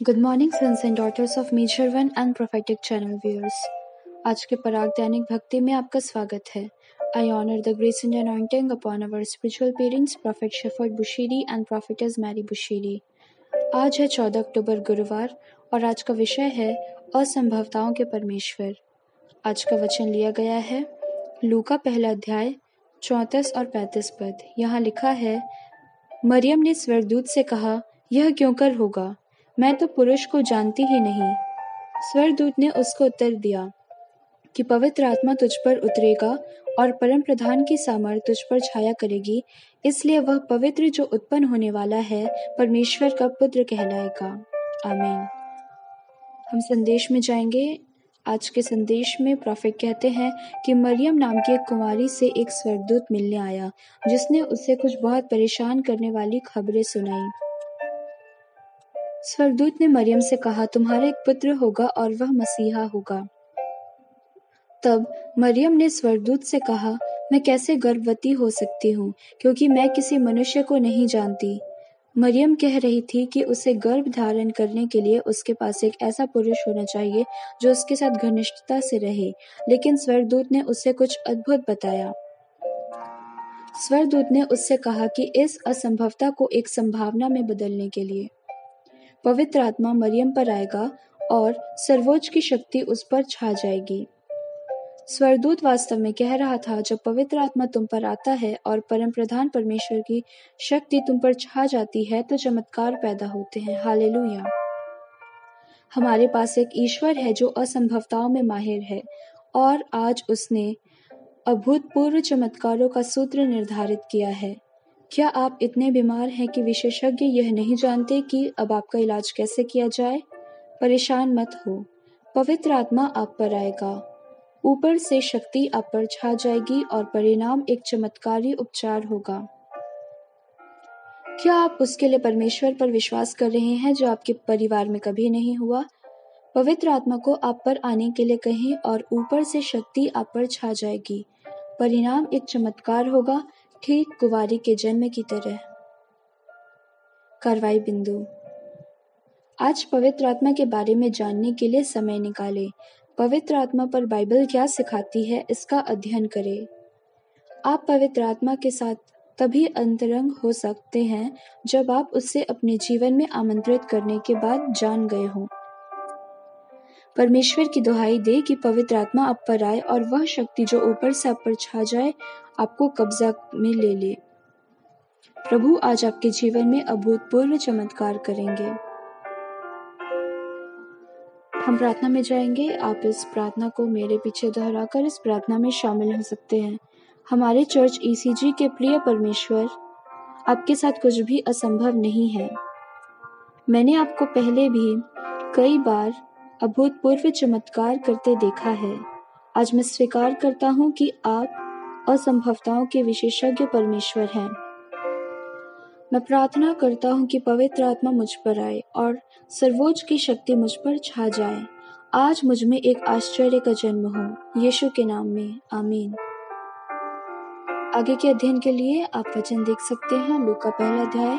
Good morning sons and daughters of major one and Prophetic Channel viewers. आज के पराग दैनिक भक्ति में आपका स्वागत है। I honour the grace and anointing upon our spiritual parents prophet shepherd Bushiri and prophetess Mary Bushiri आज है 14 अक्टूबर गुरुवार और आज का विषय है असंभवताओं के परमेश्वर। आज का वचन लिया गया है। लू का पहला अध्याय, चौंतीस और पैंतीस पद। यहाँ लिखा है, मरियम ने स्वर्गदूत से कहा, यह क्यों कर होगा? मैं तो पुरुष को जानती ही नहीं। स्वरदूत ने उसको उत्तर दिया कि पवित्र आत्मा तुझ पर उतरेगा और परम प्रधान की सामर्थ तुझ पर छाया करेगी, इसलिए वह पवित्र जो उत्पन्न होने वाला है, परमेश्वर का पुत्र कहलाएगा। आमीन। हम संदेश में जाएँगे। आज के संदेश में प्रॉफिट कहते हैं कि मरियम नाम की एक कुंवारी से एक स्वर्गदूत मिलने आया, जिसने उसे कुछ बहुत परेशान करने वाली खबरें सुनाई। स्वर्गदूत ने मरियम से कहा, तुम्हारा एक पुत्र होगा और वह मसीहा होगा। तब मरियम ने स्वर्गदूत से कहा, मैं कैसे गर्भवती हो सकती हूँ, क्योंकि मैं किसी मनुष्य को नहीं जानती? मरियम कह रही थी कि उसे गर्भ धारण करने के लिए उसके पास एक ऐसा पुरुष होना चाहिए, जो उसके साथ घनिष्ठता से रहे, लेकिन स्वर्गदूत ने उसे कुछ अद्भुत बताया। स्वर्गदूत ने उससे कहा कि इस असंभवता को एक संभावना में बदलने के लिए। पवित्र आत्मा मरियम पर आएगा और सर्वोच्च की शक्ति उस पर छा जाएगी। स्वरदूत वास्तव में कह रहा था, जब पवित्र आत्मा तुम पर आता है और परम प्रधान परमेश्वर की शक्ति तुम पर छा जाती है तो चमत्कार पैदा होते हैं। हालेलुया। हमारे पास एक ईश्वर है जो असंभवताओं में माहिर है और आज उसने अभूतपूर्व चमत्कारों का सूत्र निर्धारित किया है। क्या आप इतने बीमार हैं कि विशेषज्ञ यह नहीं जानते कि अब आपका इलाज कैसे किया जाए? परेशान मत हो। पवित्र आत्मा आप पर आएगा। ऊपर से शक्ति आप पर छा जाएगी और परिणाम एक चमत्कारी उपचार होगा। क्या आप उसके लिए परमेश्वर पर विश्वास कर रहे हैं जो आपके परिवार में कभी नहीं हुआ? पवित्र आत्मा को आप पर आने के लिए कहें और ऊपर से शक्ति आप पर छा जाएगी। परिणाम एक चमत्कार होगा ठीक कुवारी के जन्म की तरह। कार्रवाई बिंदु। आज पवित्र आत्मा के बारे में जानने के लिए समय निकाले। पवित्र आत्मा पर बाइबल क्या सिखाती है, इसका अध्ययन करें। आप पवित्र आत्मा के साथ तभी अंतरंग हो सकते हैं, जब आप उससे अपने जीवन में आमंत्रित करने के बाद जान गए हों। परमेश्वर की दुहाई दे कि पवित्र आत्मा आप पर आए और वह शक्ति जो ऊपर से आप पर छा जाए, आपको कब्जा में ले ले। प्रभु, आज आपके जीवन में अभूतपूर्व चमत्कार करेंगे। हम प्रार्थना में जाएँगे। आप इस प्रार्थना को मेरे पीछे दोहराकर इस प्रार्थना में शामिल हो सकते हैं। हमारे चर्च ईसीजी के प्रिय परमेश्वर, आपके साथ कुछ भी असंभव नहीं है। मैंने आपको पहले भी कई बार अभूतपूर्व चमत्कार करते देखा है। आज मैं स्वीकार करता हूँ कि आप असंभवताओं के विशेषज्ञ परमेश्वर हैं। मैं प्रार्थना करता हूँ कि पवित्र आत्मा मुझ पर आए और सर्वोच्च की शक्ति मुझ पर छा जाए। आज मुझमें एक आश्चर्य का जन्म हो, यीशु के नाम में। आमीन। आगे के अध्ययन के लिए आप वचन देख सकते हैं। लू का पहला अध्याय,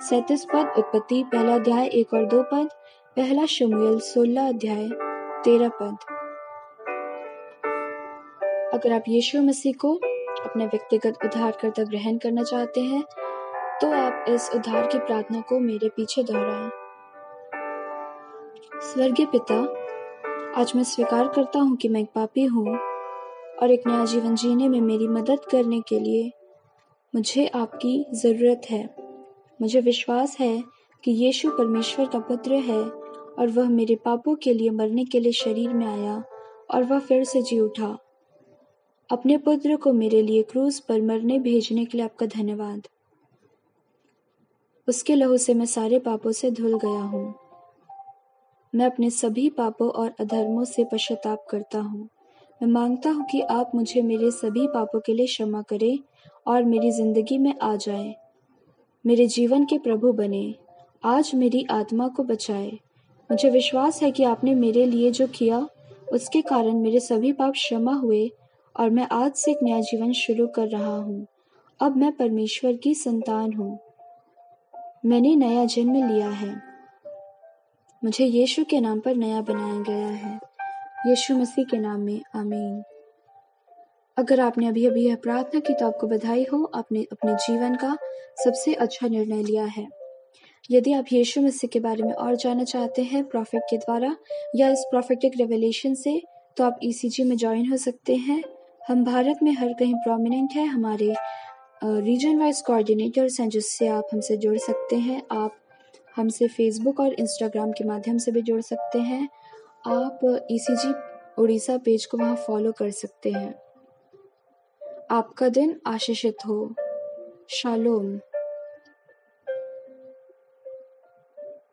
सैतीस पद, उत्पत्ति, पहला अध्याय, एक और दो पद पहला शमुएल सोलह अध्याय, तेरह पद। अगर आप यीशु मसीह को अपने व्यक्तिगत उद्धारकर्ता ग्रहण करना चाहते हैं तो आप इस उद्धार की प्रार्थना को मेरे पीछे दोहराएँ। स्वर्गीय पिता, आज मैं स्वीकार करता हूँ कि मैं एक पापी हूँ और एक नया जीवन जीने में मेरी मदद करने के लिए मुझे आपकी ज़रूरत है। मुझे विश्वास है कि यीशु परमेश्वर का पुत्र है और वह मेरे पापों के लिए मरने के लिए शरीर में आया और वह फिर से जी उठा। अपने पुत्र को मेरे लिए क्रूज पर मरने भेजने के लिए आपका धन्यवाद। उसके लहू से मैं सारे पापों से धुल गया हूँ। मैं अपने सभी पापों और अधर्मों से पश्चाताप करता हूँ। मैं माँगता हूँ कि आप मुझे मेरे सभी पापों के लिए क्षमा करें और मेरी ज़िंदगी में आ जाए। मेरे जीवन के प्रभु बने। आज मेरी आत्मा को बचाए। मुझे विश्वास है कि आपने मेरे लिए जो किया, उसके कारण मेरे सभी पाप क्षमा हुए और मैं आज से एक नया जीवन शुरू कर रहा हूँ। अब मैं परमेश्वर की संतान हूँ। मैंने नया जन्म लिया है। मुझे यीशु के नाम पर नया बनाया गया है। यीशु मसीह के नाम में, आमीन। अगर आपने अभी अभी यह प्रार्थना की तो आपको बधाई हो। आपने अपने जीवन का सबसे अच्छा निर्णय लिया है। यदि आप यीशु मसीह के बारे में और जानना चाहते हैं प्रॉफिट के द्वारा या इस प्रॉफिटिक रेवलेशन से तो आप ईसीजी में ज्वाइन हो सकते हैं। हम भारत में हर कहीं प्रोमिनेंट है। हमारे रीजन वाइज कोऑर्डिनेटर्स हैं जिससे आप हमसे जुड़ सकते हैं। आप हमसे फेसबुक और इंस्टाग्राम के माध्यम से भी जुड़ सकते हैं। आप ईसीजी उड़ीसा पेज को वहाँ फॉलो कर सकते हैं। आपका दिन आशीषित हो। शालोम